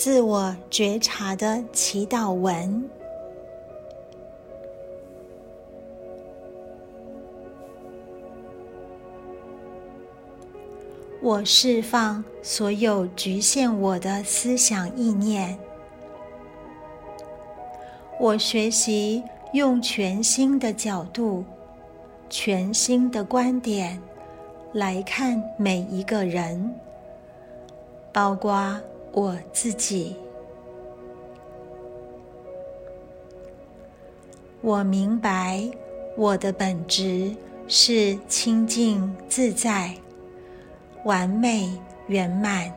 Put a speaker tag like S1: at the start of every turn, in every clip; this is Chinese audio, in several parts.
S1: 自我觉察的祈祷文。我释放所有局限我的思想意念。我学习用全新的角度、全新的观点来看每一个人，包括我自己。我明白我的本质是清净自在。完美圆满，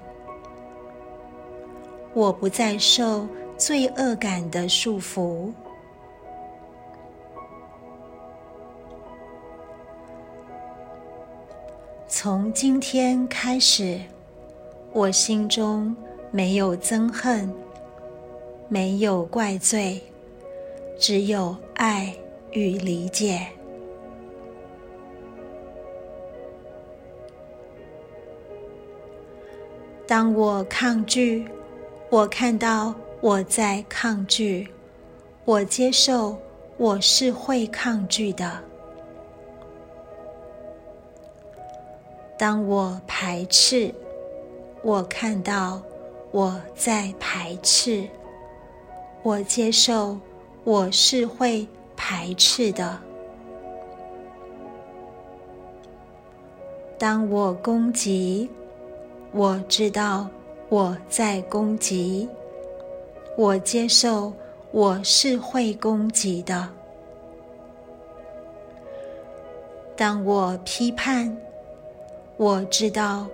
S1: 我不再受罪恶感的束缚。从今天开始，我心中没有憎恨，没有怪罪，只有爱与理解。当我抗拒，我看到我在抗拒，我接受我是会抗拒的。当我排斥，我看到我在排斥，我接受我是会排斥的。当我攻击。我知道我在攻击，我接受我是会攻击的。当我批判，我知道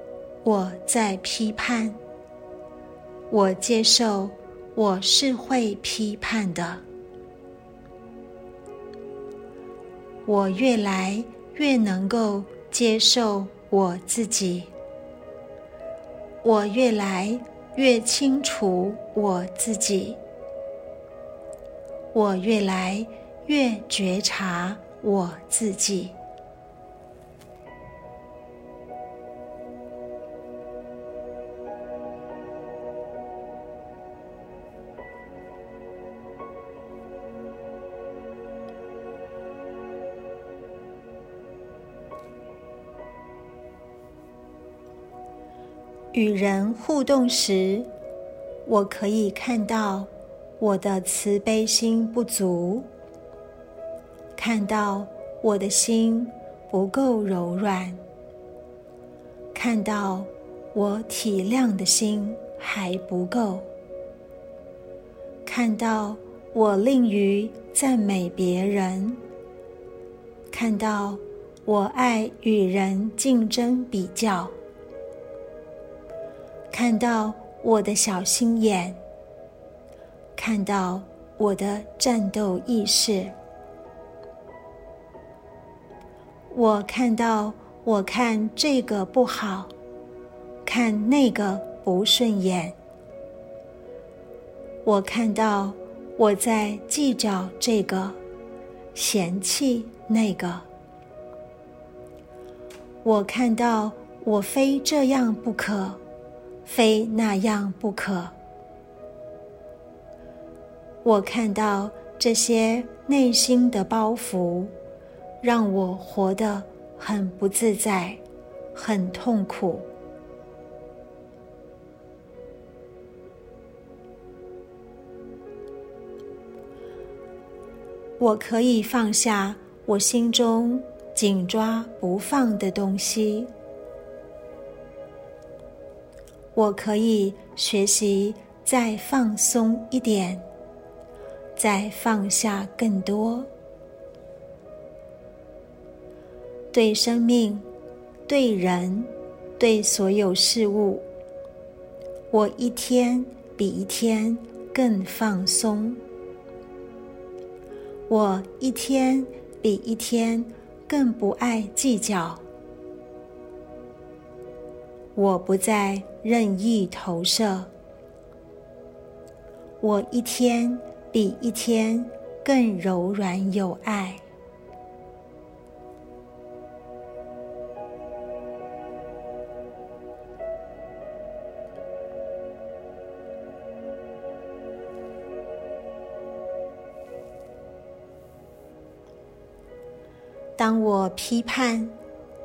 S1: 我在批判，我接受我是会批判的。我越来越能够接受我自己。我越来越清楚我自己，我越来越觉察我自己。与人互动时，我可以看到我的慈悲心不足，看到我的心不够柔软，看到我体谅的心还不够，看到我吝于赞美别人，看到我爱与人竞争比较。看到我的小心眼，看到我的战斗意识，我看到我看这个不好，看那个不顺眼，我看到我在计较这个，嫌弃那个，我看到我非这样不可。非那样不可。我看到这些内心的包袱，让我活得很不自在，很痛苦。我可以放下我心中紧抓不放的东西。我可以学习再放松一点，再放下更多。对生命、对人、对所有事物，我一天比一天更放松。我一天比一天更不爱计较。我不再任意投射。我一天比一天更柔软有爱。当我批判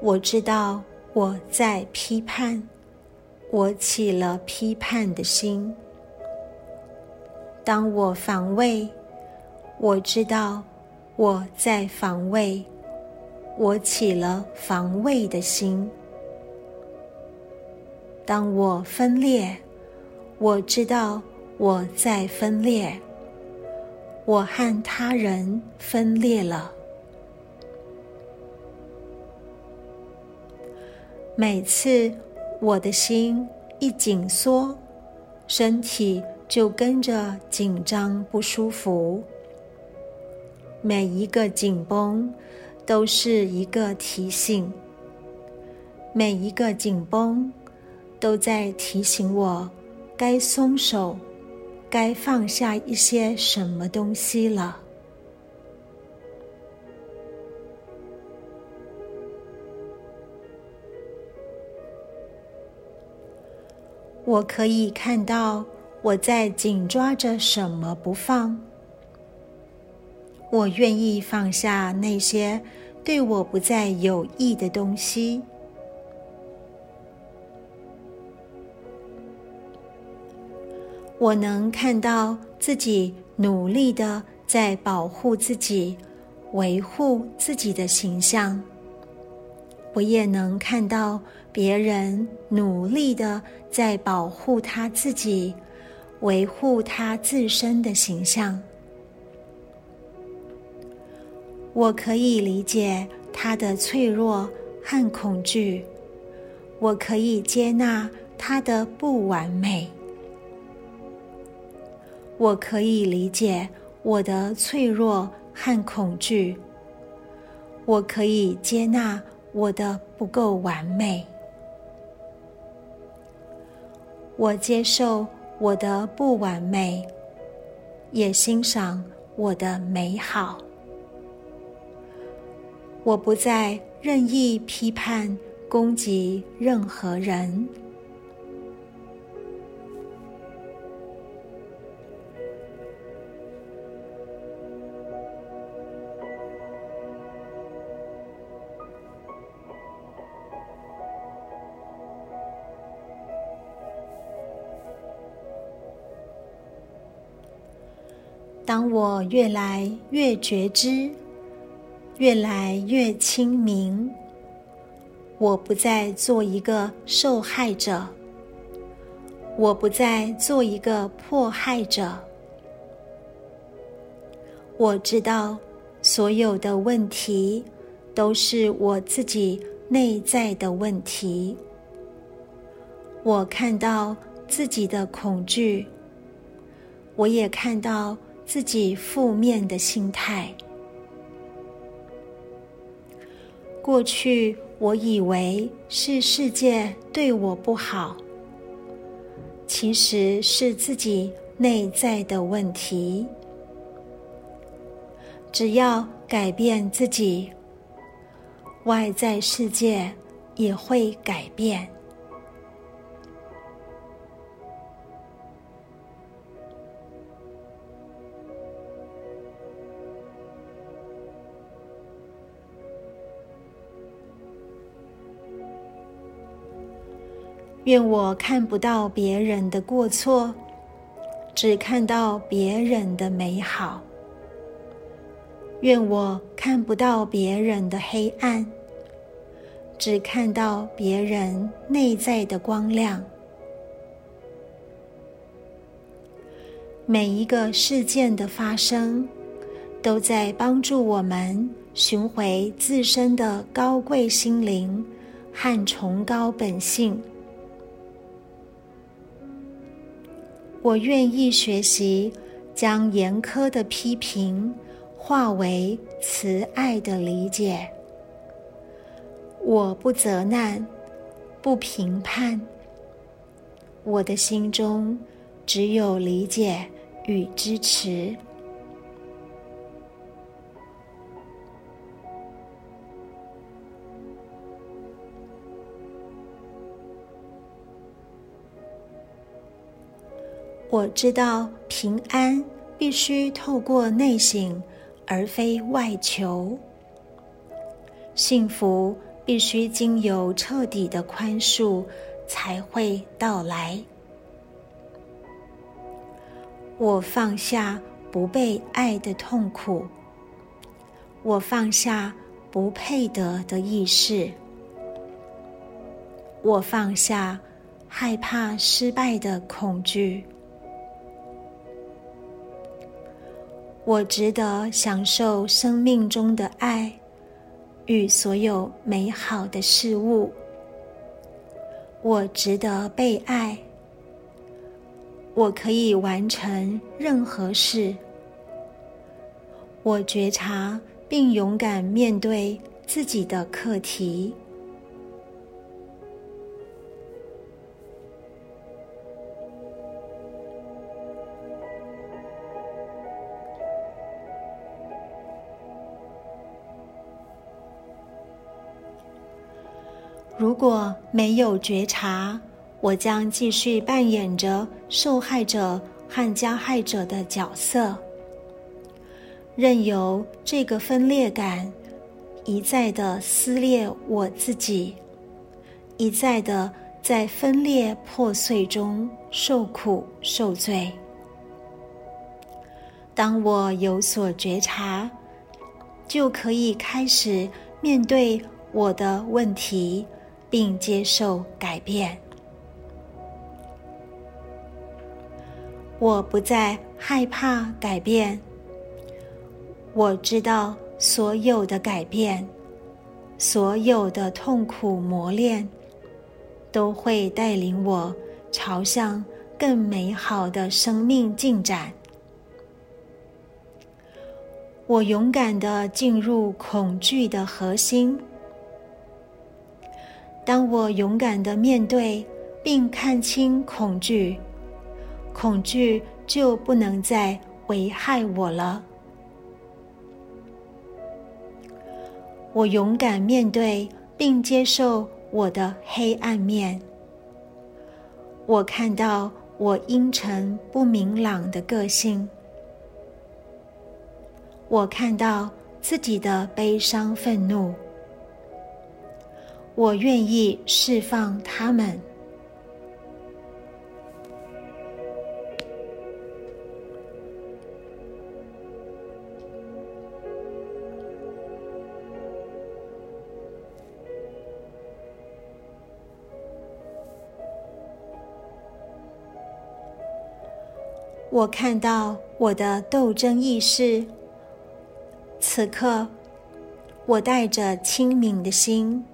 S1: 我知道我在批判。我起了批判的心。当我防卫，我知道我在防卫，我起了防卫的心。当我分裂，我知道我在分裂，我和他人分裂了。每次我的心一紧缩，身体就跟着紧张不舒服。每一个紧绷都是一个提醒，每一个紧绷。都在提醒我，该松手，该放下一些什么东西了。我可以看到我在紧抓着什么不放。我愿意放下那些对我不再有益的东西。我能看到自己努力的在保护自己、维护自己的形象。我也能看到别人努力的在保护他自己、维护他自身的形象。我可以理解他的脆弱和恐惧，我可以接纳他的不完美。我可以理解我的脆弱和恐惧，我可以接纳我的不够完美，我接受我的不完美，也欣赏我的美好。我不再任意批判、攻击任何人。当我越来越觉知，越来越清明，我不再做一个受害者，我不再做一个迫害者。我知道所有的问题都是我自己内在的问题。我看到自己的恐惧，我也看到。自己负面的心态。过去我以为是世界对我不好，其实是自己内在的问题。只要改变自己，外在世界也会改变。愿我看不到别人的过错，只看到别人的美好。愿我看不到别人的黑暗，只看到别人内在的光亮。每一个事件的发生，都在帮助我们寻回自身的高贵心灵和崇高本性。我愿意学习，将严苛的批评化为慈爱的理解。我不责难，不评判，我的心中只有理解与支持。我知道平安必须透过内省，而非外求。幸福必须经由彻底的宽恕才会到来。我放下不被爱的痛苦，我放下不配得的意识，我放下害怕失败的恐惧。我值得享受生命中的爱与所有美好的事物。我值得被爱。我可以完成任何事。我觉察并勇敢面对自己的课题。果没有觉察，我将继续扮演着受害者和加害者的角色，任由这个分裂感一再的撕裂我自己，一再的在分裂破碎中受苦受罪。当我有所觉察，就可以开始面对我的问题。并接受改变。我不再害怕改变。我知道所有的改变，所有的痛苦磨练，都会带领我朝向更美好的生命进展。我勇敢的进入恐惧的核心。当我勇敢的面对并看清恐惧，恐惧就不能再危害我了。我勇敢面对并接受我的黑暗面。我看到我阴沉不明朗的个性。我看到自己的悲伤愤怒。我愿意释放他们。我看到我的斗争意识。此刻，我带着清明的心。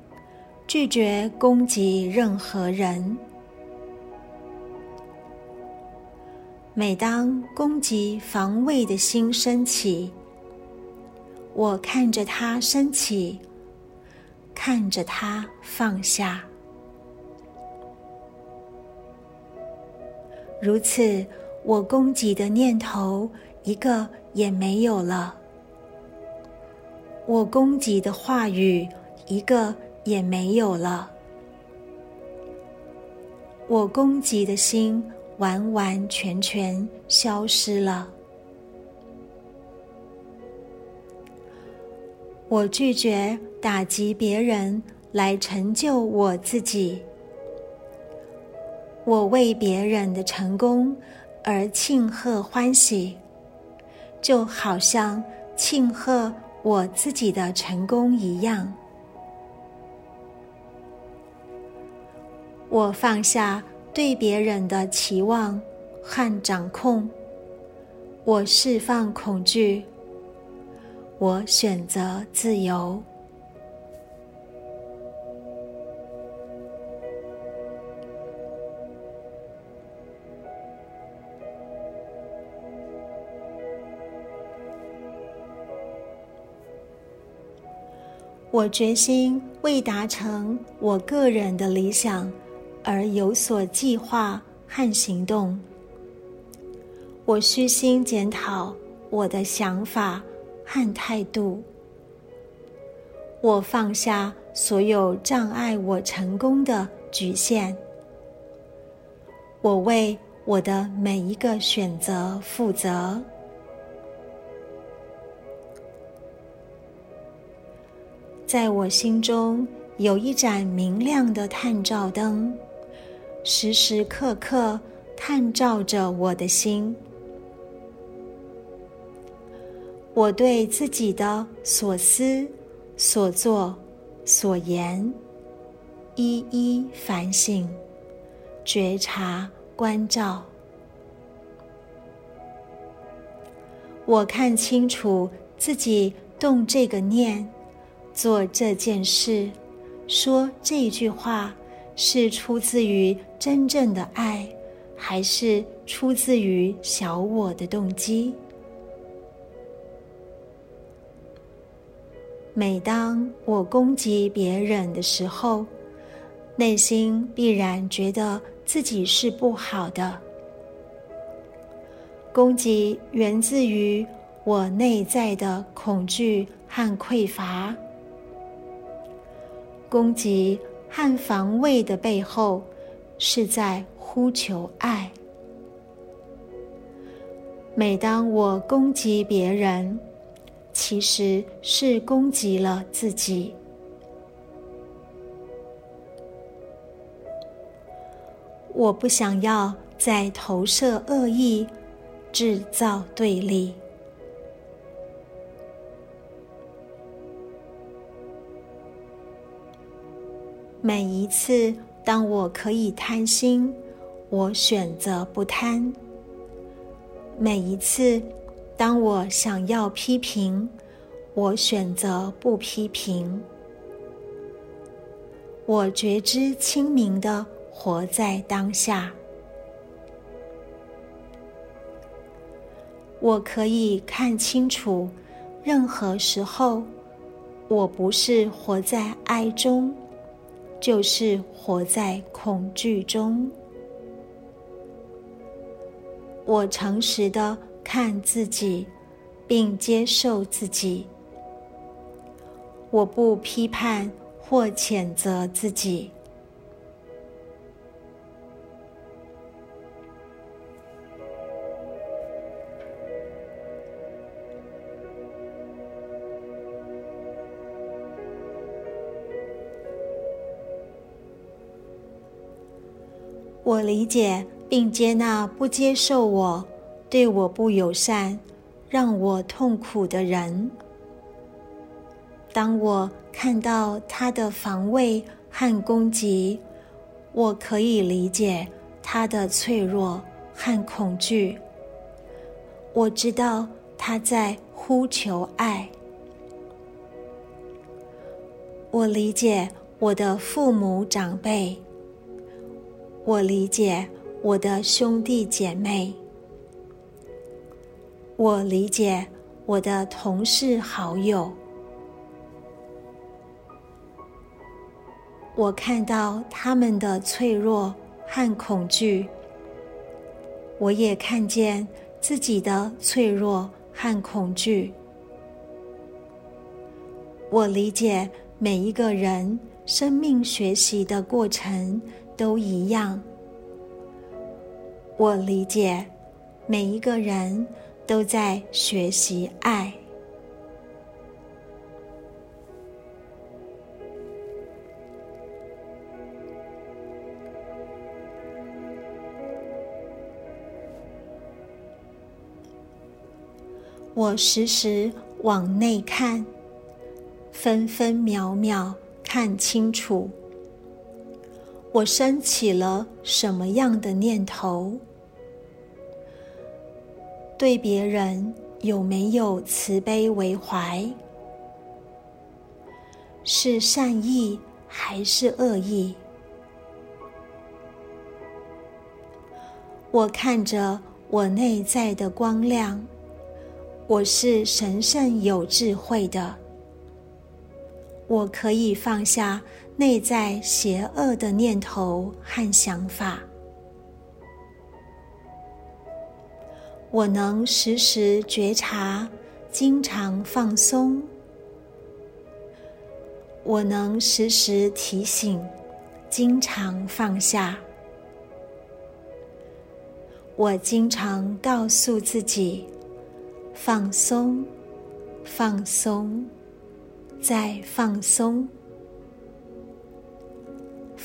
S1: 拒绝攻击任何人。每当攻击防卫的心升起，我看着它升起，看着它放下。如此，我攻击的念头一个也没有了。我攻击的话语一个。也没有了，我攻击的心完完全全消失了。我拒绝打击别人来成就我自己。我为别人的成功而庆贺欢喜，就好像庆贺我自己的成功一样。我放下对别人的期望和掌控，我释放恐惧，我选择自由。我决心为达成我个人的理想。而有所计划和行动，我虚心检讨我的想法和态度。我放下所有障碍我成功的局限。我为我的每一个选择负责。在我心中有一盏明亮的探照灯，时时刻刻探照着我的心。我对自己的所思、所作、所言，一一反省、觉察、关照。我看清楚自己动这个念、做这件事、说这句话，是出自于真正的爱，还是出自于小我的动机？每当我攻击别人的时候，内心必然觉得自己是不好的。攻击源自于我内在的恐惧和匮乏。攻击和防卫的背后，是在呼求爱。每当我攻击别人，其实是攻击了自己。我不想要再投射恶意，制造对立。每一次当我可以贪心，我选择不贪。每一次。当我想要批评，我选择不批评。我觉知清明的活在当下。我可以看清楚，任何时候，我不是活在爱中，就是活在恐惧中。我诚实的。看自己，并接受自己。我不批判或谴责自己。我理解并接纳不接受我。对我不友善、让我痛苦的人，当我看到他的防卫和攻击，我可以理解他的脆弱和恐惧。我知道他在呼求爱。我理解我的父母长辈，我理解我的兄弟姐妹。我理解我的同事好友，我看到他们的脆弱和恐惧，我也看见自己的脆弱和恐惧。我理解每一个人生命学习的过程都一样。我理解每一个人。都在学习爱。我时时往内看，分分秒秒看清楚，我升起了什么样的念头。对别人有没有慈悲为怀？是善意还是恶意？我看着我内在的光亮，我是神圣有智慧的，我可以放下内在邪恶的念头和想法。我能时时觉察，经常放松；我能时时提醒，经常放下。我经常告诉自己：放松，放松，再放松，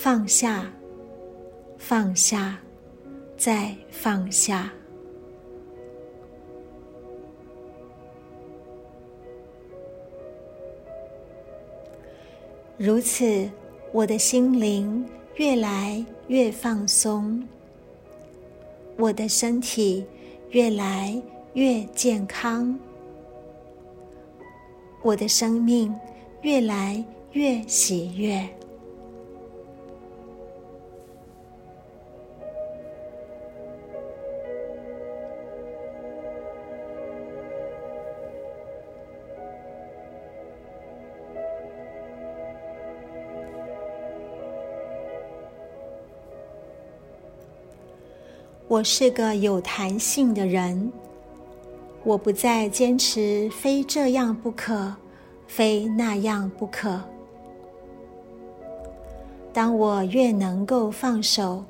S1: 放下，放下，再放下。如此，我的心灵越来越放松，我的身体越来越健康，我的生命越来越喜悦。我是个有弹性的人，我不再坚持非这样不可，非那样不可。当我越能够放手，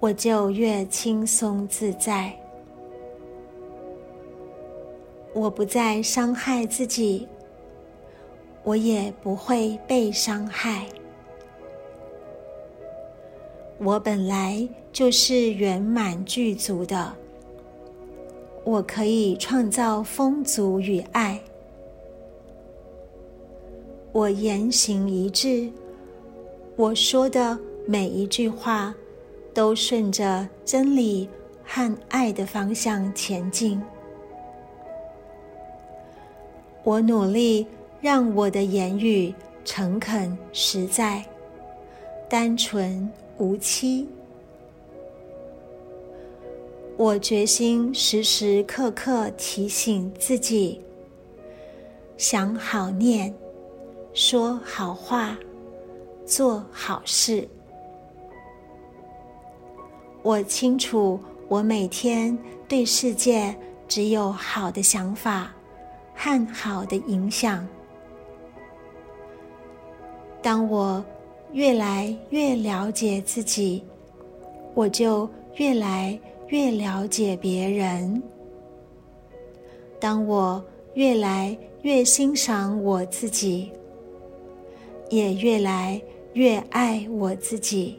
S1: 我就越轻松自在。我不再伤害自己，我也不会被伤害。我本来就是圆满具足的，我可以创造丰足与爱。我言行一致，我说的每一句话都顺着真理和爱的方向前进。我努力让我的言语诚恳实在、单纯。无期。我决心时时刻刻提醒自己：想好念，说好话，做好事。我清楚，我每天对世界只有好的想法和好的影响。当我。越来越了解自己，我就越来越了解别人。当我越来越欣赏我自己，也越来越爱我自己。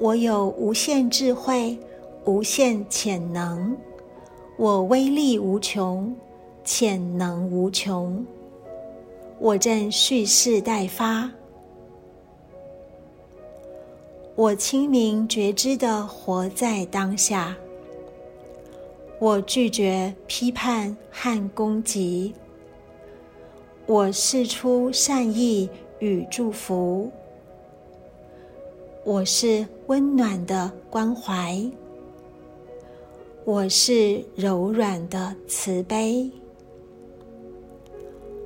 S1: 我有无限智慧，无限潜能，我威力无穷，潜能无穷。我正蓄势待发。我清明觉知的活在当下。我拒绝批判和攻击。我释出善意与祝福。我是温暖的关怀，我是柔软的慈悲，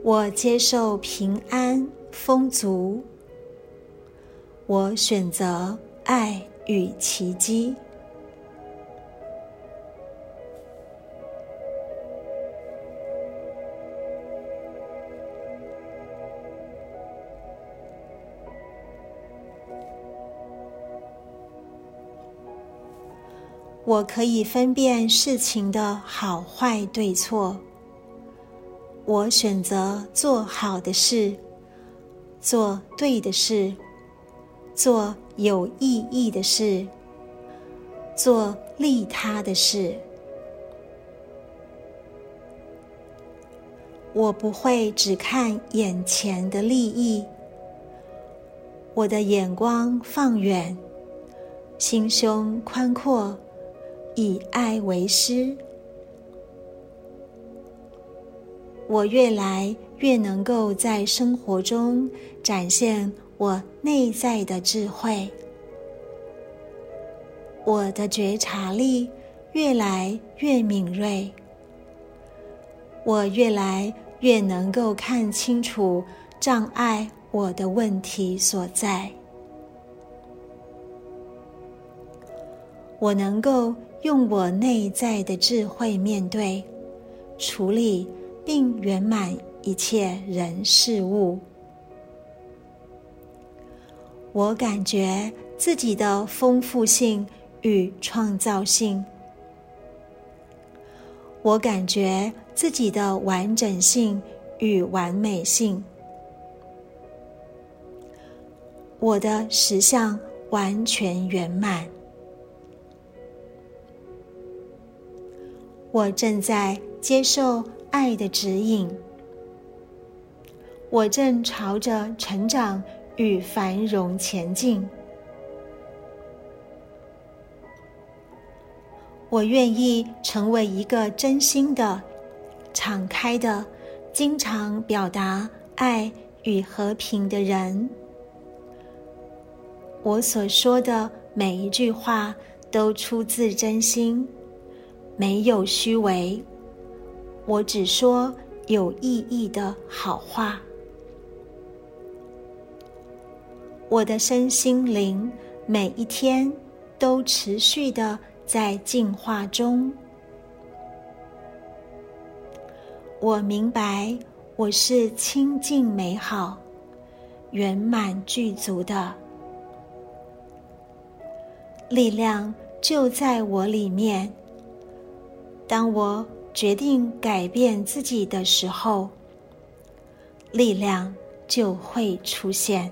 S1: 我接受平安丰足，我选择爱与奇迹。我可以分辨事情的好坏对错。我选择做好的事，做对的事，做有意义的事，做利他的事。我不会只看眼前的利益，我的眼光放远，心胸宽阔。以爱为师，我越来越能够在生活中展现我内在的智慧，我的觉察力越来越敏锐，我越来越能够看清楚障碍我的问题所在，我能够。用我内在的智慧面对、处理并圆满一切人事物。我感觉自己的丰富性与创造性，我感觉自己的完整性与完美性，我的实相完全圆满。我正在接受爱的指引，我正朝着成长与繁荣前进。我愿意成为一个真心的、敞开的、经常表达爱与和平的人。我所说的每一句话都出自真心。没有虚伪，我只说有意义的好话。我的身心灵每一天都持续的在进化中。我明白我是清净美好、圆满具足的力量，就在我里面。当我决定改变自己的时候，力量就会出现。